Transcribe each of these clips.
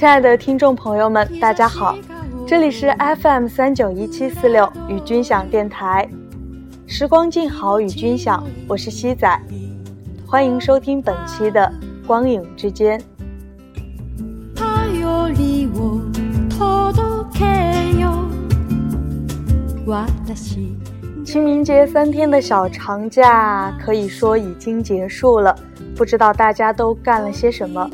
亲爱的听众朋友们，大家好，这里是 FM 三九一七四六与君享电台，时光静好与君享，我是西仔，欢迎收听本期的光影之间。清明节三天的小长假可以说已经结束了，不知道大家都干了些什么。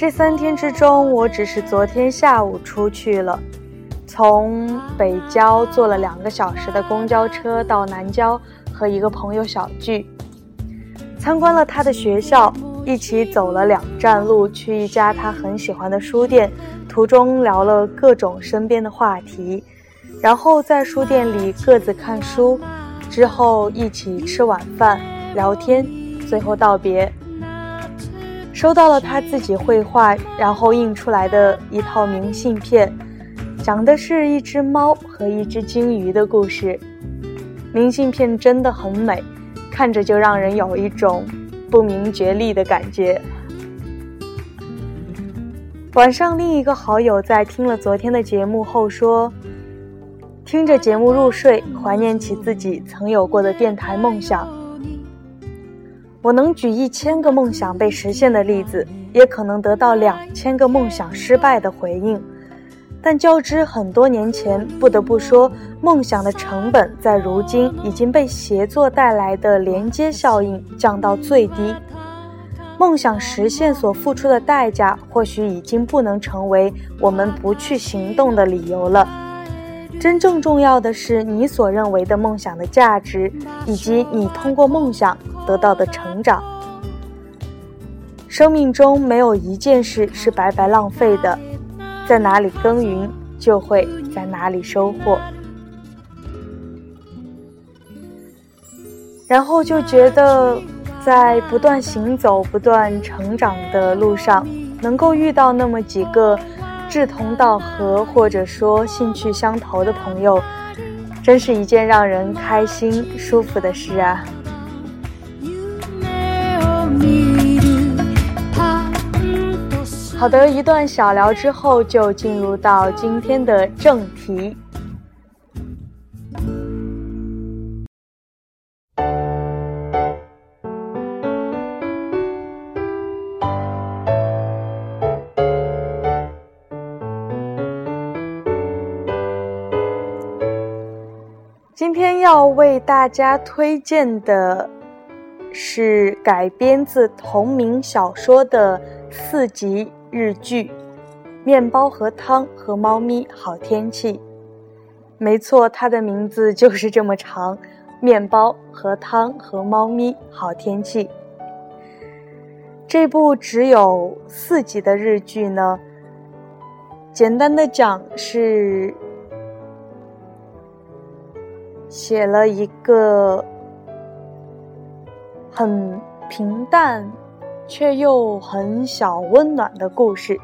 这三天之中，我只是昨天下午出去了，从北郊坐了两个小时的公交车到南郊，和一个朋友小聚，参观了他的学校，一起走了两站路去一家他很喜欢的书店，途中聊了各种身边的话题，然后在书店里各自看书，之后一起吃晚饭聊天，最后道别。收到了他自己绘画，然后印出来的一套明信片，讲的是一只猫和一只金鱼的故事。明信片真的很美，看着就让人有一种不明觉厉的感觉。晚上，另一个好友在听了昨天的节目后说：“听着节目入睡，怀念起自己曾有过的电台梦想。”我能举一千个梦想被实现的例子，也可能得到两千个梦想失败的回应，但较之很多年前，不得不说，梦想的成本在如今已经被协作带来的连接效应降到最低。梦想实现所付出的代价，或许已经不能成为我们不去行动的理由了。真正重要的是你所认为的梦想的价值，以及你通过梦想得到的成长。生命中没有一件事是白白浪费的，在哪里耕耘，就会在哪里收获。然后就觉得，在不断行走、不断成长的路上，能够遇到那么几个。志同道合，或者说兴趣相投的朋友，真是一件让人开心、舒服的事啊！好的，一段小聊之后，就进入到今天的正题。今天要为大家推荐的是改编自同名小说的四集日剧《面包和汤和猫咪好天气》。没错，它的名字就是这么长，《面包和汤和猫咪好天气》。这部只有四集的日剧呢，简单的讲是。写了一个很平淡，却又很小温暖的故事。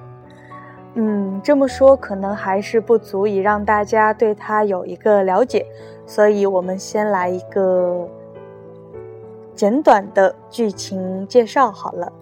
嗯，这么说可能还是不足以让大家对他有一个了解，所以我们先来一个简短的剧情介绍好了。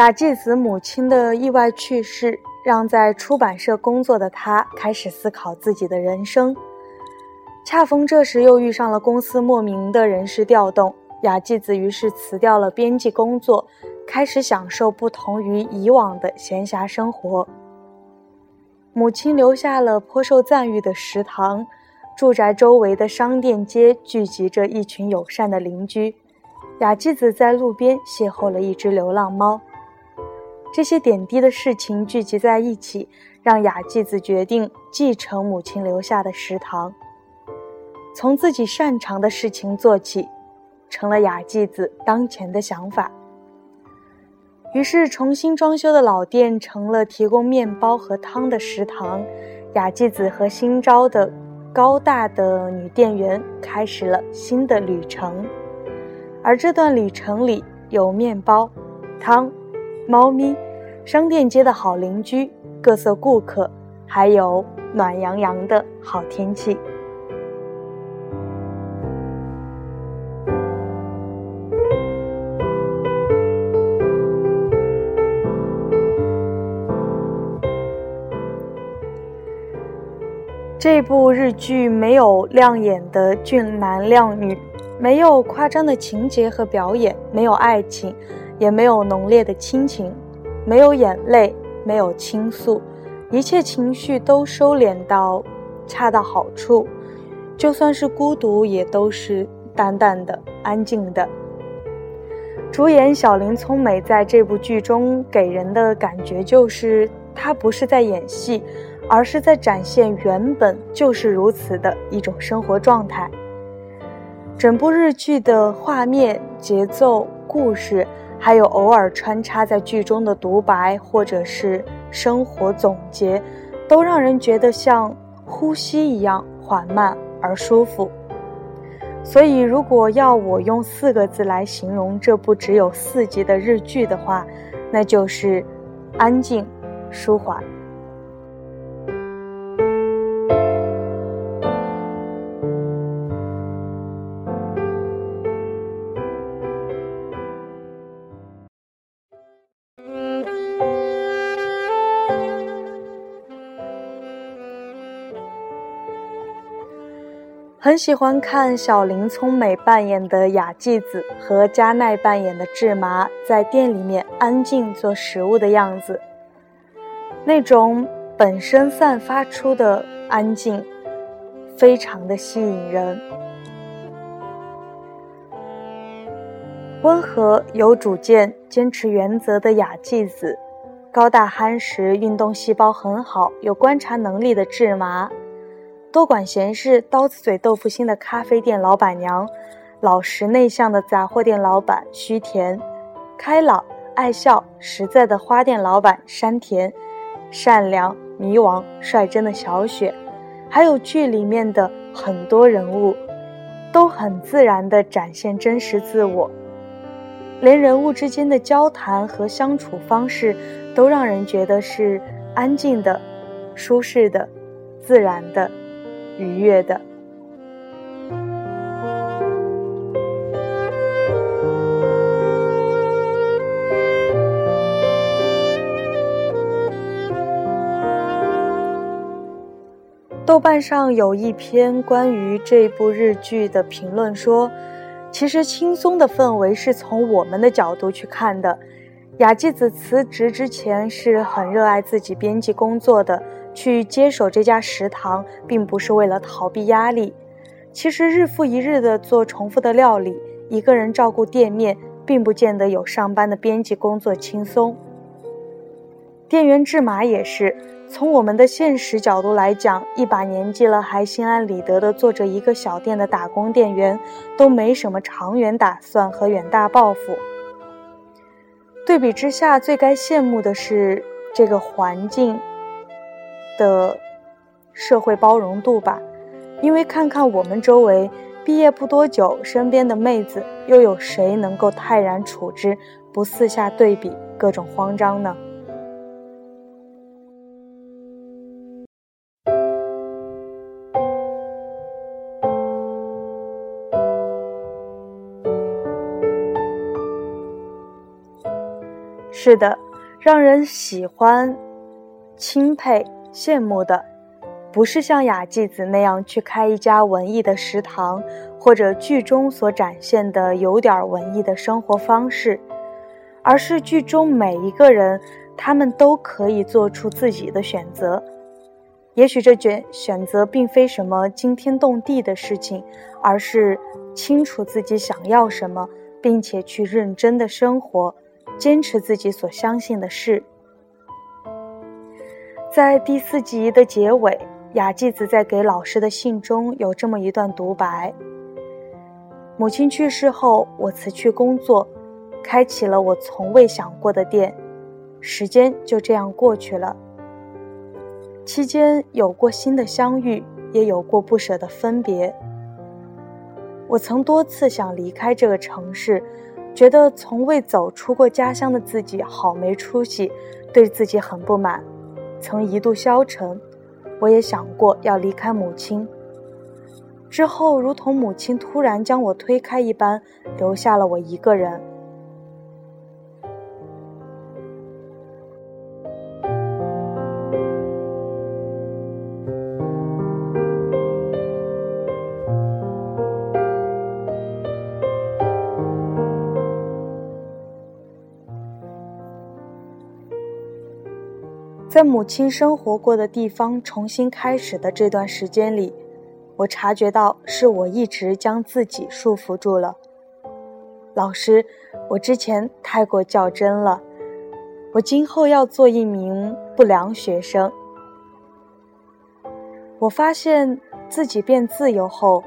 雅纪子母亲的意外去世，让在出版社工作的他开始思考自己的人生。恰逢这时又遇上了公司莫名的人事调动，雅纪子于是辞掉了编辑工作，开始享受不同于以往的闲暇生活。母亲留下了颇受赞誉的食堂，住宅周围的商店街聚集着一群友善的邻居。雅纪子在路边邂逅了一只流浪猫。这些点滴的事情聚集在一起，让雅纪子决定继承母亲留下的食堂，从自己擅长的事情做起，成了雅纪子当前的想法。于是，重新装修的老店成了提供面包和汤的食堂，雅纪子和新招的高大的女店员开始了新的旅程，而这段旅程里有面包。汤、猫咪、商店街的好邻居、各色顾客，还有暖洋洋的好天气。这部日剧没有亮眼的俊男靓女，没有夸张的情节和表演，没有爱情，也没有浓烈的亲情，没有眼泪，没有倾诉，一切情绪都收敛到恰到好处。就算是孤独，也都是淡淡的、安静的。主演小林聪美在这部剧中给人的感觉就是，她不是在演戏。而是在展现原本就是如此的一种生活状态。整部日剧的画面、节奏、故事，还有偶尔穿插在剧中的独白或者是生活总结，都让人觉得像呼吸一样缓慢而舒服。所以，如果要我用四个字来形容这部只有四集的日剧的话，那就是安静、舒缓。很喜欢看小林聪美扮演的雅纪子和加奈扮演的智麻在店里面安静做食物的样子，那种本身散发出的安静，非常的吸引人。温和有主见、坚持原则的雅纪子，高大憨实、运动细胞很好、有观察能力的智麻。多管闲事、刀子嘴豆腐心的咖啡店老板娘，老实内向的杂货店老板须田，开朗爱笑实在的花店老板山田，善良迷惘率真的小雪，还有剧里面的很多人物，都很自然地展现真实自我，连人物之间的交谈和相处方式，都让人觉得是安静的、舒适的、自然的。愉悦的。豆瓣上有一篇关于这部日剧的评论说，其实轻松的氛围是从我们的角度去看的。雅纪子辞职之前是很热爱自己编辑工作的。去接手这家食堂，并不是为了逃避压力。其实日复一日的做重复的料理，一个人照顾店面，并不见得有上班的编辑工作轻松。店员志麻也是，从我们的现实角度来讲，一把年纪了还心安理得的做着一个小店的打工店员，都没什么长远打算和远大抱负。对比之下，最该羡慕的是这个环境。的社会包容度吧，因为看看我们周围毕业不多久，身边的妹子又有谁能够泰然处之，不四下对比各种慌张呢？是的，让人喜欢、钦佩。羡慕的，不是像雅纪子那样去开一家文艺的食堂，或者剧中所展现的有点文艺的生活方式，而是剧中每一个人，他们都可以做出自己的选择。也许这选选择并非什么惊天动地的事情，而是清楚自己想要什么，并且去认真的生活，坚持自己所相信的事。在第四集的结尾，雅纪子在给老师的信中有这么一段独白：母亲去世后，我辞去工作，开启了我从未想过的店。时间就这样过去了，期间有过新的相遇，也有过不舍的分别。我曾多次想离开这个城市，觉得从未走出过家乡的自己好没出息，对自己很不满，曾一度消沉。我也想过要离开母亲，之后如同母亲突然将我推开一般，留下了我一个人。在母亲生活过的地方重新开始的这段时间里，我察觉到是我一直将自己束缚住了。老师，我之前太过较真了，我今后要做一名不良学生。我发现自己变自由后，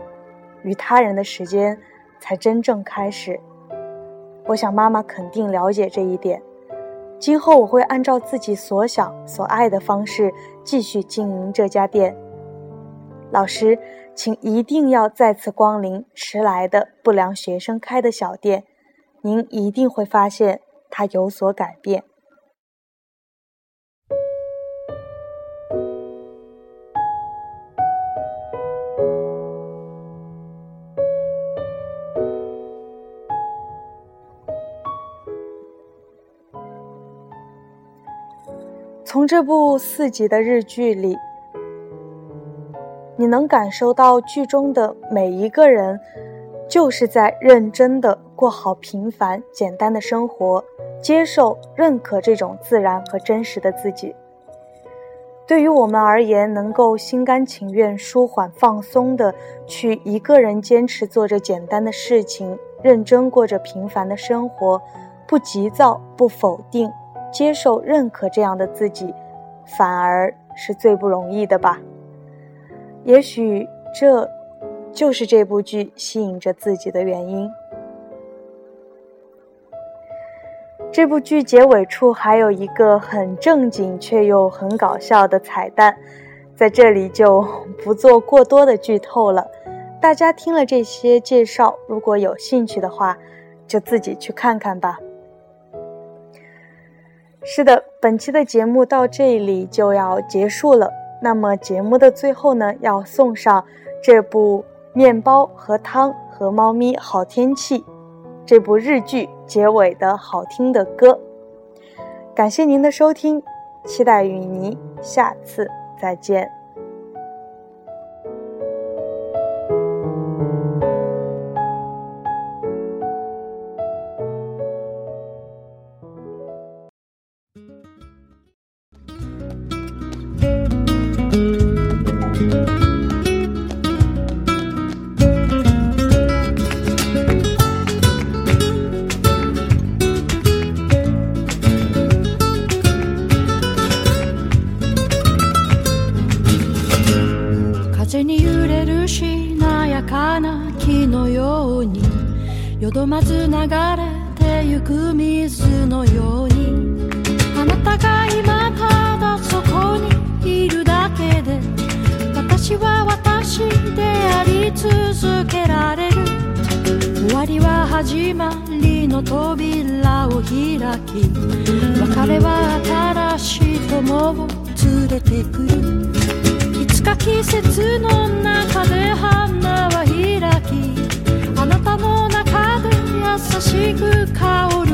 与他人的时间才真正开始。我想妈妈肯定了解这一点。今后我会按照自己所想、所爱的方式继续经营这家店。老师，请一定要再次光临迟来的不良学生开的小店，您一定会发现它有所改变。从这部四集的日剧里，你能感受到剧中的每一个人，就是在认真的过好平凡简单的生活，接受、认可这种自然和真实的自己。对于我们而言，能够心甘情愿、舒缓放松的去一个人坚持做着简单的事情，认真过着平凡的生活，不急躁，不否定。接受、认可这样的自己，反而是最不容易的吧。也许这，就是这部剧吸引着自己的原因。这部剧结尾处还有一个很正经却又很搞笑的彩蛋，在这里就不做过多的剧透了。大家听了这些介绍，如果有兴趣的话，就自己去看看吧。是的，本期的节目到这里就要结束了。那么节目的最后呢，要送上这部《面包和汤和猫咪好天气》这部日剧结尾的好听的歌。感谢您的收听，期待与您下次再见。まず流れてゆく水のように。あなたが今ただそこにいるだけで私は私であり続けられる。終わりは始まりの扉を開き別れは新しい友を連れてくる。いつか季節の中で花は開き優しく香る